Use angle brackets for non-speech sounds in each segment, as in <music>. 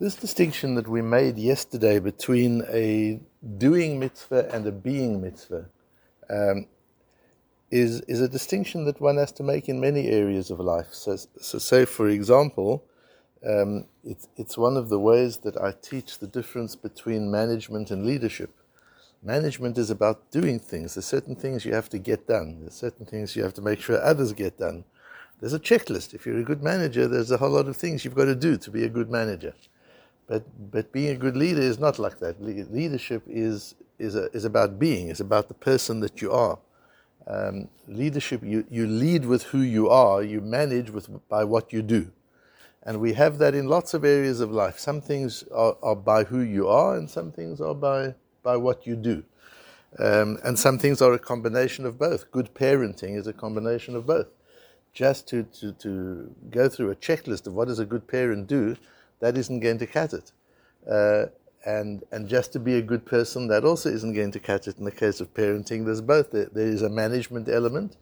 This distinction that we made yesterday between a doing mitzvah and a being mitzvah um, is, is a distinction that one has to make in many areas of life. So, so say, for example, um, it, it's one of the ways that I teach the difference between management and leadership. Management is about doing things. There's certain things you have to get done. There's certain things you have to make sure others get done. There's a checklist. If you're a good manager, there's a whole lot of things you've got to do to be a good manager. But but being a good leader is not like that. Le- leadership is is a, is about being. It's about the person that you are. Um, leadership, you, you lead with who you are. You manage with by what you do, and we have that in lots of areas of life. Some things are, are by who you are, and some things are by by what you do. Um, and some things are a combination of both. Good parenting is a combination of both. Just to, to, to go through a checklist of what does a good parent do that isn't going to cut it. Uh, and and just to be a good person, that also isn't going to cut it. In the case of parenting, there's both. There, there is a management element,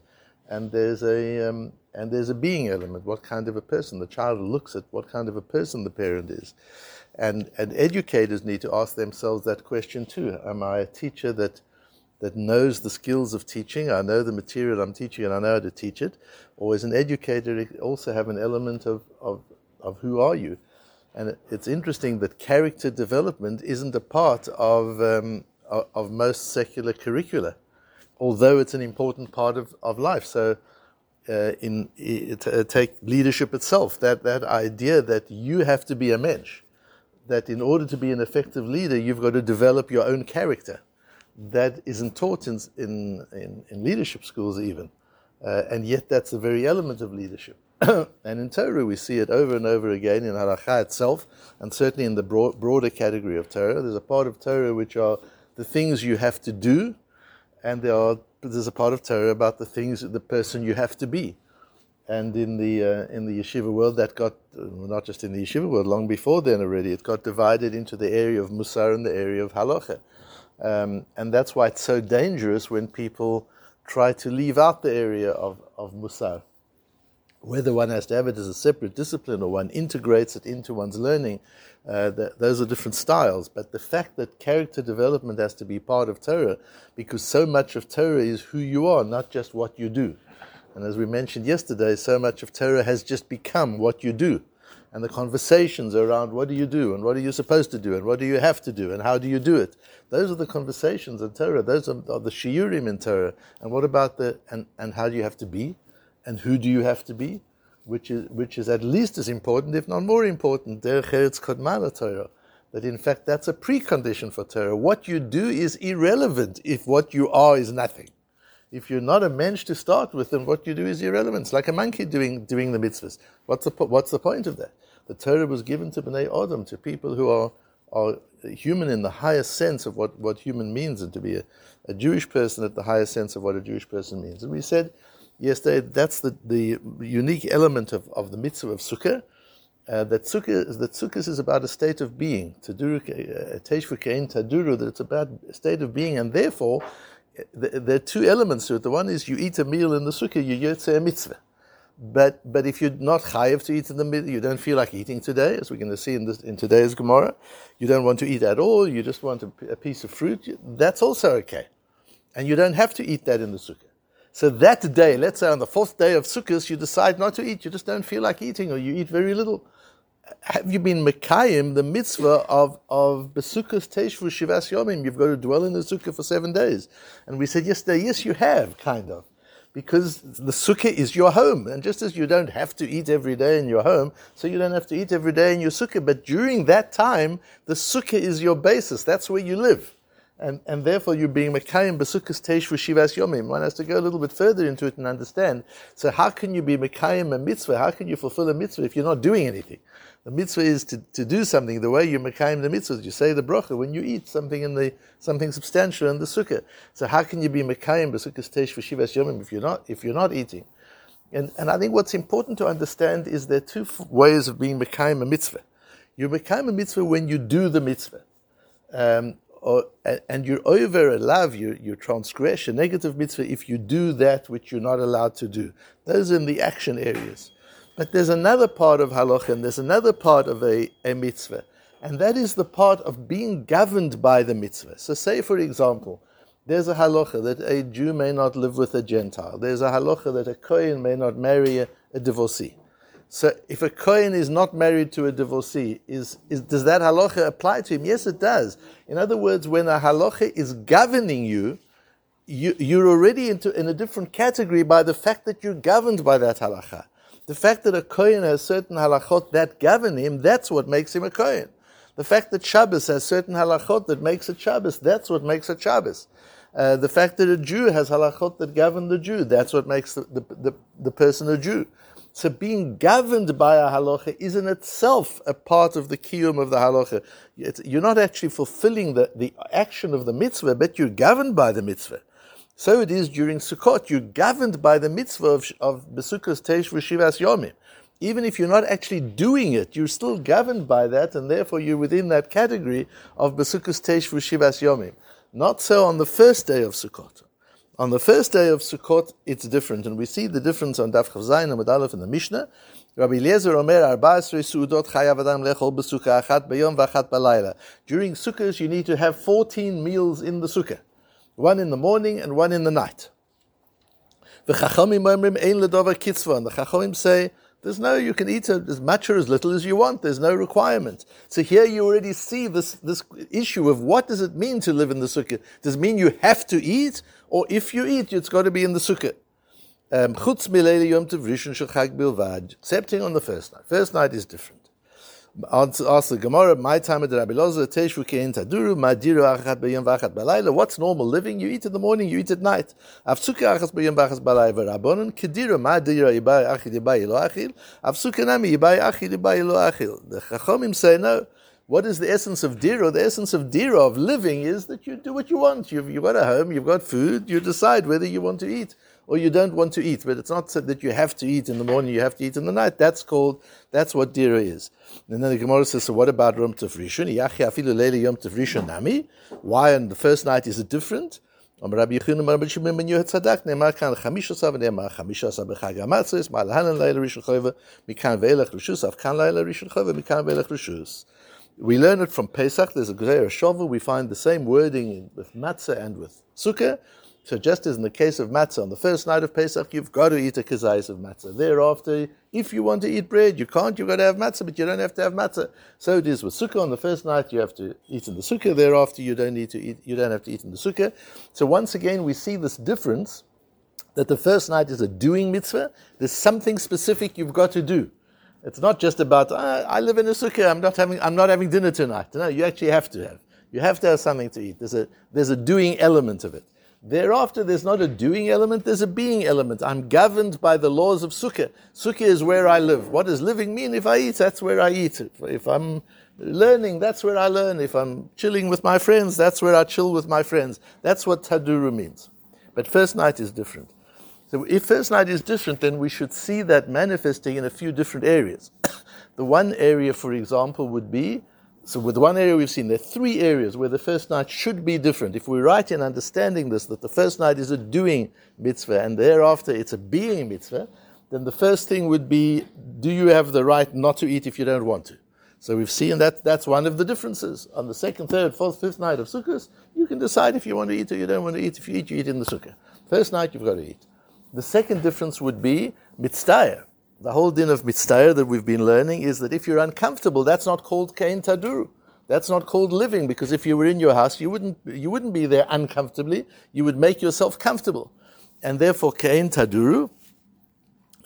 and there's a um, and there's a being element. What kind of a person the child looks at? What kind of a person the parent is, and and educators need to ask themselves that question too. Am I a teacher that that knows the skills of teaching? I know the material I'm teaching, and I know how to teach it. Or as an educator, also have an element of of, of who are you? And it's interesting that character development isn't a part of, um, of most secular curricula, although it's an important part of, of life. So, uh, in uh, take leadership itself, that, that idea that you have to be a mensch, that in order to be an effective leader, you've got to develop your own character. That isn't taught in, in, in, leadership schools, even. Uh, and yet, that's the very element of leadership. <coughs> and in Torah, we see it over and over again in Halacha itself, and certainly in the broad, broader category of Torah. There's a part of Torah which are the things you have to do, and there are, there's a part of Torah about the things, the person you have to be. And in the uh, in the yeshiva world, that got not just in the yeshiva world, long before then already, it got divided into the area of musar and the area of halacha, um, and that's why it's so dangerous when people try to leave out the area of, of musar whether one has to have it as a separate discipline or one integrates it into one's learning, uh, those are different styles. But the fact that character development has to be part of Torah, because so much of Torah is who you are, not just what you do. And as we mentioned yesterday, so much of Torah has just become what you do. And the conversations around what do you do and what are you supposed to do and what do you have to do and how do you do it. Those are the conversations in Torah. Those are, are the shiurim in Torah. And what about the, and, and how do you have to be? And who do you have to be, which is, which is at least as important, if not more important, Torah. That in fact that's a precondition for Torah. What you do is irrelevant if what you are is nothing. If you're not a mensch to start with, then what you do is irrelevant. It's like a monkey doing, doing the mitzvahs. What's the, what's the point of that? The Torah was given to Bnei Adam, to people who are, are human in the highest sense of what, what human means, and to be a, a Jewish person at the highest sense of what a Jewish person means. And we said yesterday, that's the, the unique element of, of the mitzvah of sukkah. Uh, that sukkah that sukkah is about a state of being. Taduru teshvukein taduru that it's about a state of being, and therefore there are two elements to it. The one is you eat a meal in the sukkah, you yotze a mitzvah. But but if you're not chayiv to eat in the middle, you don't feel like eating today, as we're going to see in, this, in today's Gemara. You don't want to eat at all. You just want a, a piece of fruit. That's also okay, and you don't have to eat that in the sukkah. So that day, let's say on the fourth day of Sukkot, you decide not to eat. You just don't feel like eating, or you eat very little. Have you been Mekayim, the mitzvah of, of Besukkas Teshvu Shivas Yomim? You've got to dwell in the Sukkah for seven days. And we said yesterday, yes, you have, kind of. Because the Sukkah is your home. And just as you don't have to eat every day in your home, so you don't have to eat every day in your Sukkah. But during that time, the Sukkah is your basis. That's where you live and, and therefore you're being Mekayim Besukkos Teish Shivas Yomim. One has to go a little bit further into it and understand. So how can you be Mekayim a mitzvah? How can you fulfill a mitzvah if you're not doing anything? The mitzvah is to, to do something. The way you Mekayim the mitzvah, you say the bracha when you eat something in the something substantial in the sukkah. So how can you be Mekayim Besukkos Teish Shivas Yomim if you're not if you're not eating? And, and I think what's important to understand is there are two ways of being Mekayim a mitzvah. You're Mekayim a mitzvah when you do the mitzvah. Um, or, and you're over a love, you, you transgress a negative mitzvah if you do that which you're not allowed to do. Those are in the action areas. But there's another part of halacha, and there's another part of a, a mitzvah, And that is the part of being governed by the mitzvah. So, say, for example, there's a halacha that a Jew may not live with a Gentile. There's a halacha that a Kohen may not marry a, a divorcee. So, if a Kohen is not married to a divorcee, is, is, does that halacha apply to him? Yes, it does. In other words, when a halacha is governing you, you you're already into, in a different category by the fact that you're governed by that halacha. The fact that a Kohen has certain halachot that govern him, that's what makes him a Kohen. The fact that Shabbos has certain halachot that makes it Shabbos, that's what makes it Shabbos. Uh, the fact that a Jew has halachot that govern the Jew, that's what makes the, the, the, the, person a Jew. So being governed by a halacha is in itself a part of the kiyum of the halacha. It's, you're not actually fulfilling the, the action of the mitzvah, but you're governed by the mitzvah. So it is during Sukkot. You're governed by the mitzvah of, of Besukkos Teish V'Shivas Yomim even if you're not actually doing it, you're still governed by that, and therefore you're within that category of Besukkos Teish Shivas Yomim. Not so on the first day of Sukkot. On the first day of Sukkot, it's different, and we see the difference on Daf Chavzayin and Aleph in the Mishnah. Rabbi Eliezer Omer, Arba'asrei Suudot Chayav Adam Lechol Besukkah Achat Beyom V'Achat Balayla. During Sukkot, you need to have 14 meals in the Sukkah. One in the morning and one in the night. The Chachamim the Chachamim say, there's no, you can eat as much or as little as you want. There's no requirement. So here you already see this, this issue of what does it mean to live in the sukkah? Does it mean you have to eat? Or if you eat, it's got to be in the sukkah. Um, excepting on the first night. First night is different. Ask the Gemara, my time at the Rabbi Eliezer, Teshvu Kein Taduru, Madiru Achat B'yom V'achat Balayla. What's normal living? You eat in the morning, you eat at night. Avsuka Achas B'yom V'achat Balayla. Rabbonon, Kediru, Madiru Yibai Achid Yibai Ilo Achil. Avsuka Nami Yibai Achid Yibai Ilo Achil. The Chachomim say no. What is the essence of dira? The essence of dira, of living, is that you do what you want. You've, you've got a home, you've got food, you decide whether you want to eat or you don't want to eat. But it's not said that you have to eat in the morning, you have to eat in the night. That's called, that's what dira is. And then the Gemara says, so what about Yom Tov Rishon? Why on the first night is it different? We learn it from Pesach. There's a Gzeir shovah. We find the same wording with matzah and with sukkah so just as in the case of matzah, on the first night of Pesach, you've got to eat a kazayas of matzah. Thereafter, if you want to eat bread, you can't, you've got to have matzah, but you don't have to have matzah. So it is with sukkah. On the first night, you have to eat in the sukkah. Thereafter, you don't need to eat, you don't have to eat in the sukkah. So once again, we see this difference that the first night is a doing mitzvah. There's something specific you've got to do. It's not just about, ah, I live in a sukkah, I'm not having, I'm not having dinner tonight. No, you actually have to have. You have to have something to eat. There's a, there's a doing element of it. Thereafter, there's not a doing element, there's a being element. I'm governed by the laws of Sukkah. Sukkah is where I live. What does living mean? If I eat, that's where I eat. If I'm learning, that's where I learn. If I'm chilling with my friends, that's where I chill with my friends. That's what Taduru means. But first night is different. So if first night is different, then we should see that manifesting in a few different areas. <coughs> the one area, for example, would be so with one area we've seen, there are three areas where the first night should be different. If we're right in understanding this, that the first night is a doing mitzvah and thereafter it's a being mitzvah, then the first thing would be, do you have the right not to eat if you don't want to? So we've seen that that's one of the differences. On the second, third, fourth, fifth night of Sukkot, you can decide if you want to eat or you don't want to eat. If you eat, you eat in the Sukkah. First night, you've got to eat. The second difference would be mitzta'er the whole din of mitzta'er that we've been learning is that if you're uncomfortable, that's not called kain taduru. That's not called living because if you were in your house, you wouldn't, you wouldn't be there uncomfortably. You would make yourself comfortable. And therefore, kain taduru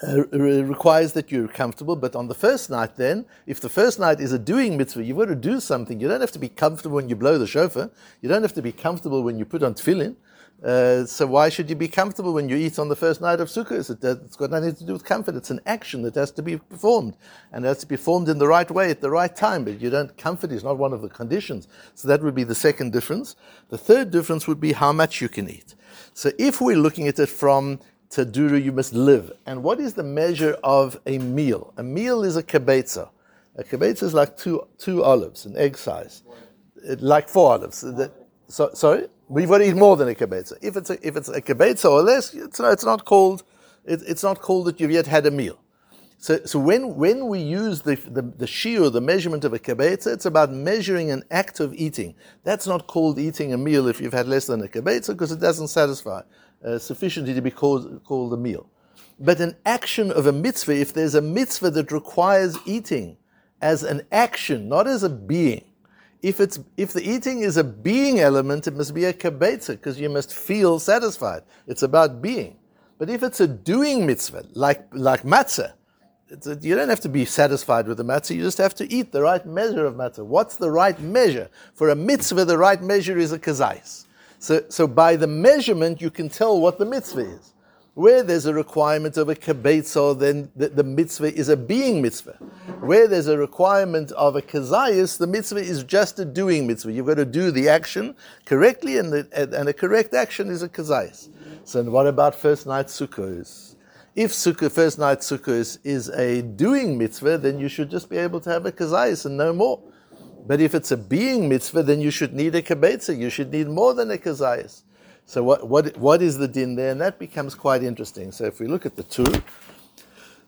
uh, requires that you're comfortable. But on the first night, then, if the first night is a doing mitzvah, you've got to do something. You don't have to be comfortable when you blow the shofar. You don't have to be comfortable when you put on tefillin. Uh, so why should you be comfortable when you eat on the first night of Sukkot? It, has got nothing to do with comfort. It's an action that has to be performed, and it has to be performed in the right way at the right time. But you don't comfort is not one of the conditions. So that would be the second difference. The third difference would be how much you can eat. So if we're looking at it from Taduru, you must live. And what is the measure of a meal? A meal is a kibetza. A kibetza is like two two olives, an egg size, like four olives. So, sorry. We've got to eat more than a kibetza. If it's a, if it's a kibetza or less, it's not, it's not called, it, it's not called that you've yet had a meal. So, so when, when we use the, the, the shiur, the measurement of a kibetza, it's about measuring an act of eating. That's not called eating a meal if you've had less than a kibetza because it doesn't satisfy uh, sufficiently to be called, called a meal. But an action of a mitzvah, if there's a mitzvah that requires eating as an action, not as a being, if it's if the eating is a being element, it must be a kibetza because you must feel satisfied. It's about being. But if it's a doing mitzvah, like like matzah, a, you don't have to be satisfied with the matzah. You just have to eat the right measure of matzah. What's the right measure for a mitzvah? The right measure is a kazais. So so by the measurement you can tell what the mitzvah is. Where there's a requirement of a kibetza, then the, the, mitzvah is a being mitzvah. Where there's a requirement of a kazayas, the mitzvah is just a doing mitzvah. You've got to do the action correctly, and, the, and a correct action is a kazayas. So what about first night sukkahs? If sukkah, first night sukkahs is a doing mitzvah, then you should just be able to have a kazayas and no more. But if it's a being mitzvah, then you should need a kibetza. You should need more than a kazayas. So what, what, what is the din there? And that becomes quite interesting. So if we look at the two,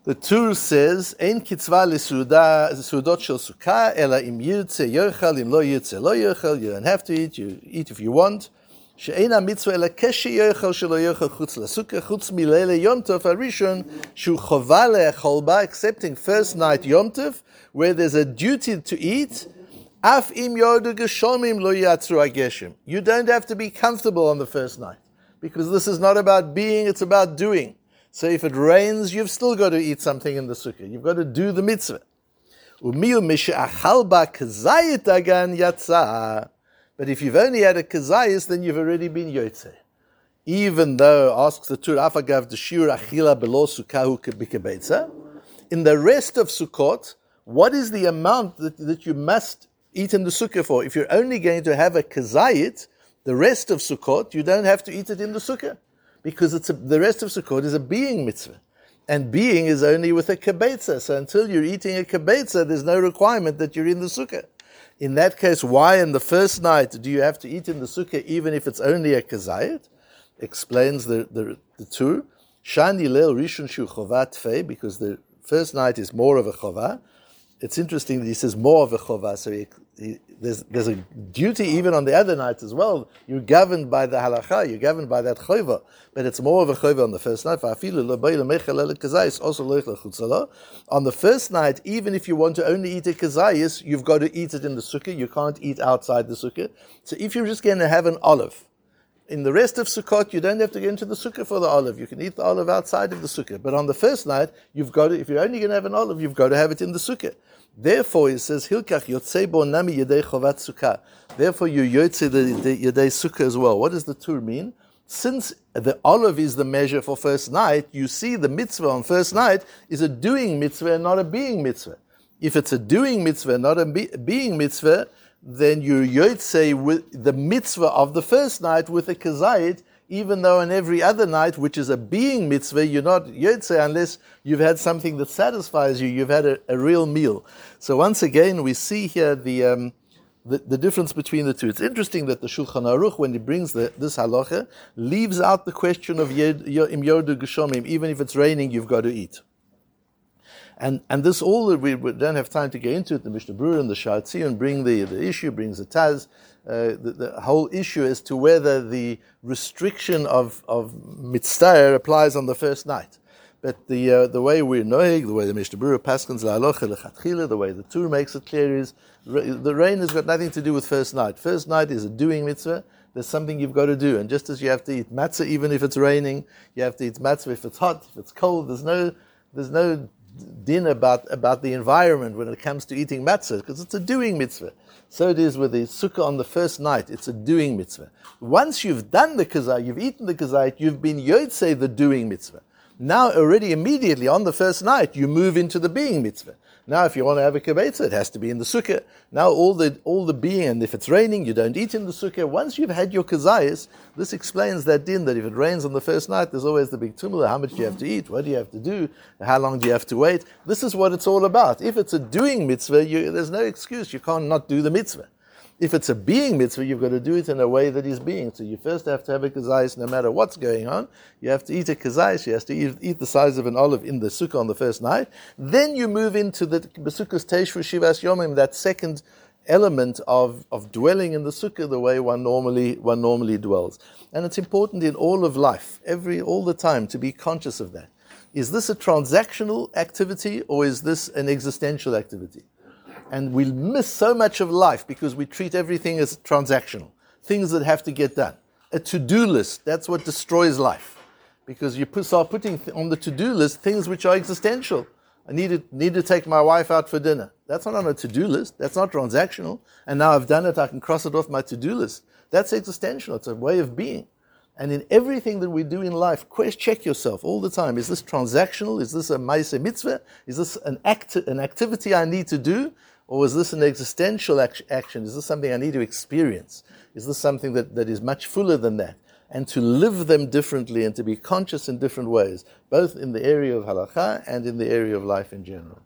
the Tur says, "Ein kitzva lesudot shel sukkah ela im yirtze yochal im lo yirtze lo yochal." You don't have to eat. You eat if you want. שאין המצווה אלא כשיאכל שלא יאכל חוץ לסוכה, חוץ מלילה יום טוב הראשון, שהוא חובה לאכול בה, Accepting first night יום טוב, where there's a duty to eat, Af im geshomim lo You don't have to be comfortable on the first night because this is not about being; it's about doing. So if it rains, you've still got to eat something in the sukkah. You've got to do the mitzvah. But if you've only had a kazayis, then you've already been yotze. Even though, asks the Tur, afagav the achila below sukkahu in the rest of Sukkot, what is the amount that, that you must eat in the sukkah for. If you're only going to have a kazayit, the rest of Sukkot, you don't have to eat it in the sukkah. Because it's a, the rest of Sukkot is a being mitzvah. And being is only with a kibetza. So until you're eating a kibetza, there's no requirement that you're in the sukkah. In that case, why in the first night do you have to eat in the sukkah even if it's only a kazayit? Explains the, the, the Tur. Shani leel rishon shu chovat because the first night is more of a chovah. It's interesting that he says more of a chovah, so he there's, there's a duty even on the other nights as well. You're governed by the halacha, you're governed by that chayva, but it's more of a chayva on the first night. On the first night, even if you want to only eat a kazayis, you've got to eat it in the sukkah. You can't eat outside the sukkah. So if you're just going to have an olive, in the rest of Sukkot, you don't have to get into the sukkah for the olive. You can eat the olive outside of the sukkah. But on the first night, you've got to, if you're only going to have an olive, you've got to have it in the sukkah. Therefore, it says, Hilkach yotzei bo nami yedei chovat sukkah. Therefore, you yotze the, the yedei sukkah as well. What does the tur mean? Since the olive is the measure for first night, you see the mitzvah on first night is a doing mitzvah not a being mitzvah. If it's a doing mitzvah, not a be- being mitzvah, then you yotze with the mitzvah of the first night with a kazayit, even though on every other night, which is a being mitzvah, you're not yotze unless you've had something that satisfies you, you've had a, a real meal. So once again, we see here the, um, the, the, difference between the two. It's interesting that the Shulchan Aruch, when he brings the, this halacha, leaves out the question of im yodu geshomim, even if it's raining, you've got to eat. And, and this all, we, we don't have time to get into it, the Mishnah Berurah and the Shatzi and bring the, the issue, brings the Taz, uh, the, the, whole issue as to whether the restriction of, of mitzta'er applies on the first night. But the, uh, the way we're knowing, the way the Mishnah Berurah paskins la'alocha the way the Tur makes it clear is the rain has got nothing to do with first night. First night is a doing mitzvah. There's something you've got to do. And just as you have to eat matzah even if it's raining, you have to eat matzah if it's hot, if it's cold. There's no, there's no din about, about the environment when it comes to eating matzah, because it's a doing mitzvah. So it is with the sukkah on the first night. It's a doing mitzvah. Once you've done the kazayit, you've eaten the kazayit, you've been yotzei the doing mitzvah. Now, already immediately on the first night, you move into the being mitzvah. Now, if you want to have a kibetza, it has to be in the sukkah. Now, all the all the being, and if it's raining, you don't eat in the sukkah. Once you've had your kazayas, this explains that din that if it rains on the first night, there's always the big tumula. How much do you have to eat? What do you have to do? How long do you have to wait? This is what it's all about. If it's a doing mitzvah, you, there's no excuse. You can't not do the mitzvah. If it's a being mitzvah, you've got to do it in a way that is being. So you first have to have a kazayis no matter what's going on. You have to eat a kazayis. You have to eat, eat, the size of an olive in the sukkah on the first night. Then you move into the sukkah's teshvu shivas yomim, that second element of, of dwelling in the sukkah the way one normally one normally dwells. And it's important in all of life, every all the time, to be conscious of that. Is this a transactional activity or is this an existential activity? And we miss so much of life because we treat everything as transactional, things that have to get done. A to do list, that's what destroys life. Because you start putting on the to do list things which are existential. I need to, need to take my wife out for dinner. That's not on a to do list. That's not transactional. And now I've done it, I can cross it off my to do list. That's existential. It's a way of being. And in everything that we do in life, check yourself all the time. Is this transactional? Is this a mitzvah? Is this an, act, an activity I need to do? Or is this an existential action? Is this something I need to experience? Is this something that, that is much fuller than that? And to live them differently and to be conscious in different ways, both in the area of halacha and in the area of life in general.